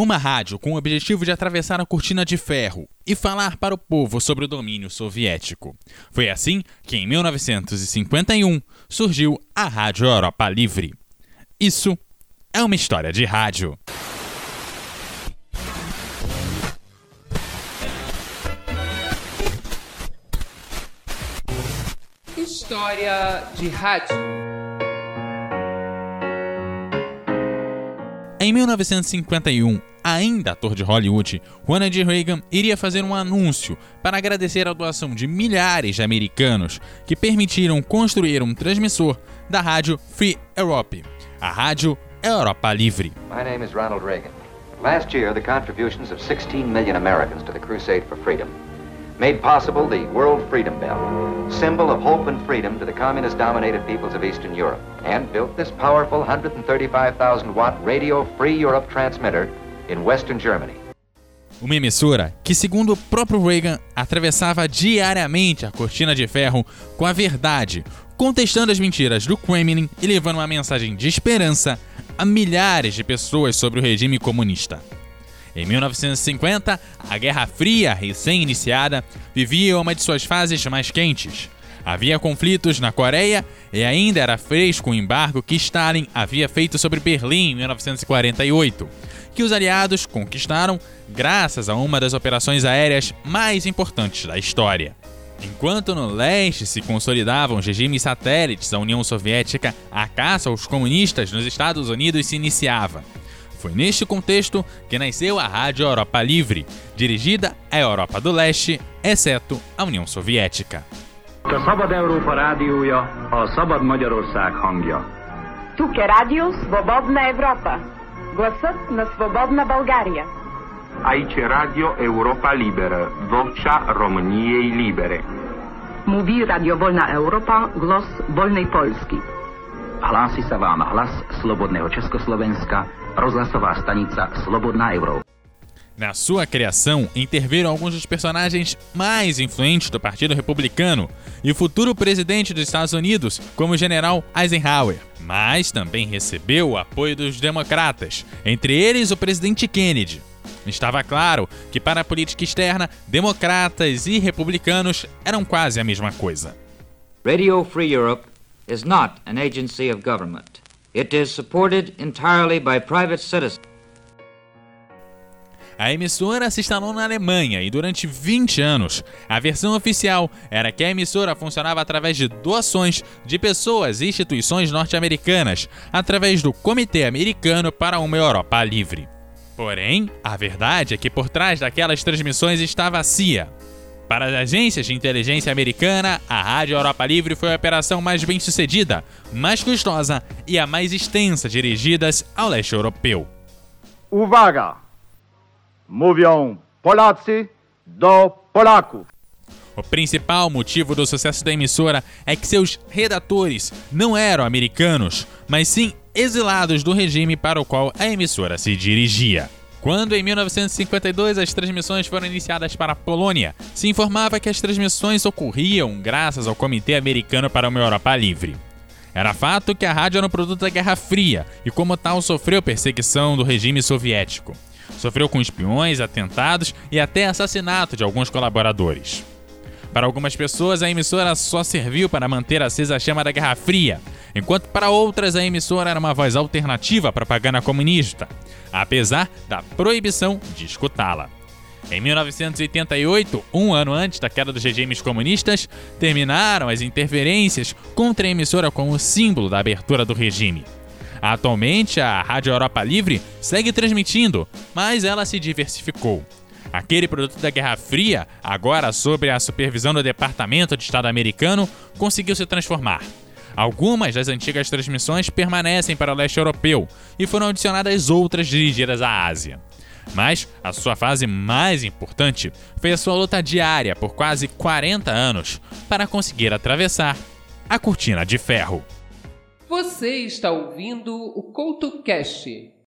Uma rádio com o objetivo de atravessar a cortina de ferro e falar para o povo sobre o domínio soviético. Foi assim que, em 1951, surgiu a Rádio Europa Livre. Isso é uma história de rádio. História de rádio. Em 1951, ainda ator de Hollywood, Ronald Reagan iria fazer um anúncio para agradecer a doação de milhares de americanos que permitiram construir um transmissor da rádio Free Europe, a rádio Europa Livre. My name is Ronald Reagan. Last year, the contributions of 16 million Americans to the crusade for freedom made possible the World Freedom Bell, symbol of hope and freedom to the communist-dominated peoples of Eastern Europe, and built this powerful 135,000 watt Radio Free Europe transmitter in Western Germany. Uma emissora que, segundo o próprio Reagan, atravessava diariamente a cortina de ferro com a verdade, contestando as mentiras do Kremlin e levando uma mensagem de esperança a milhares de pessoas sobre o regime comunista. Em 1950, a Guerra Fria, recém-iniciada, vivia uma de suas fases mais quentes. Havia conflitos na Coreia e ainda era fresco o embargo que Stalin havia feito sobre Berlim em 1948, que os aliados conquistaram graças a uma das operações aéreas mais importantes da história. Enquanto no leste se consolidavam regimes satélites da União Soviética, a caça aos comunistas nos Estados Unidos se iniciava. Foi neste contexto que nasceu a Rádio Europa Livre, dirigida à Europa do Leste, exceto a União Soviética. A Szabad Európa rádiója a Szabad Magyarország hangja. Tuk je rádio Svobodna Evropa. Głosot na Svobodna Bulgaria. Aici Radio Europa Liberă, vocea României libere. Mówi Radio Wolna Europa, głos wolnej Polski. Hlási sa vám hlas Slobodného Československa, rozhlasová stanica Slobodná Európa. Na sua criação, interviram alguns dos personagens mais influentes do Partido Republicano e o futuro presidente dos Estados Unidos, como o general Eisenhower. Mas também recebeu o apoio dos democratas, entre eles o presidente Kennedy. Estava claro que, para a política externa, democratas e republicanos eram quase a mesma coisa. Radio Free Europe is not an agency of government. It is supported entirely by private citizens. A emissora se instalou na Alemanha e durante 20 anos, a versão oficial era que a emissora funcionava através de doações de pessoas e instituições norte-americanas, através do Comitê Americano para uma Europa Livre. Porém, a verdade é que por trás daquelas transmissões estava a CIA. Para as agências de inteligência americana, a Rádio Europa Livre foi a operação mais bem sucedida, mais custosa e a mais extensa dirigidas ao leste europeu. Uwaga! Mówią Polacy do Polaków. O principal motivo do sucesso da emissora é que seus redatores não eram americanos, mas sim exilados do regime para o qual a emissora se dirigia. Quando, em 1952, as transmissões foram iniciadas para a Polônia, se informava que as transmissões ocorriam graças ao Comitê Americano para uma Europa Livre. Era fato que a rádio era um produto da Guerra Fria e, como tal, sofreu perseguição do regime soviético. Sofreu com espiões, atentados e até assassinato de alguns colaboradores. Para algumas pessoas, a emissora só serviu para manter acesa a chama da Guerra Fria, enquanto para outras a emissora era uma voz alternativa à propaganda comunista, apesar da proibição de escutá-la. Em 1988, um ano antes da queda dos regimes comunistas, terminaram as interferências contra a emissora como símbolo da abertura do regime. Atualmente, a Rádio Europa Livre segue transmitindo, mas ela se diversificou. Aquele produto da Guerra Fria, agora sob a supervisão do Departamento de Estado americano, conseguiu se transformar. Algumas das antigas transmissões permanecem para o leste europeu e foram adicionadas outras dirigidas à Ásia. Mas a sua fase mais importante foi a sua luta diária por quase 40 anos para conseguir atravessar a cortina de ferro. Você está ouvindo o CoutoCast.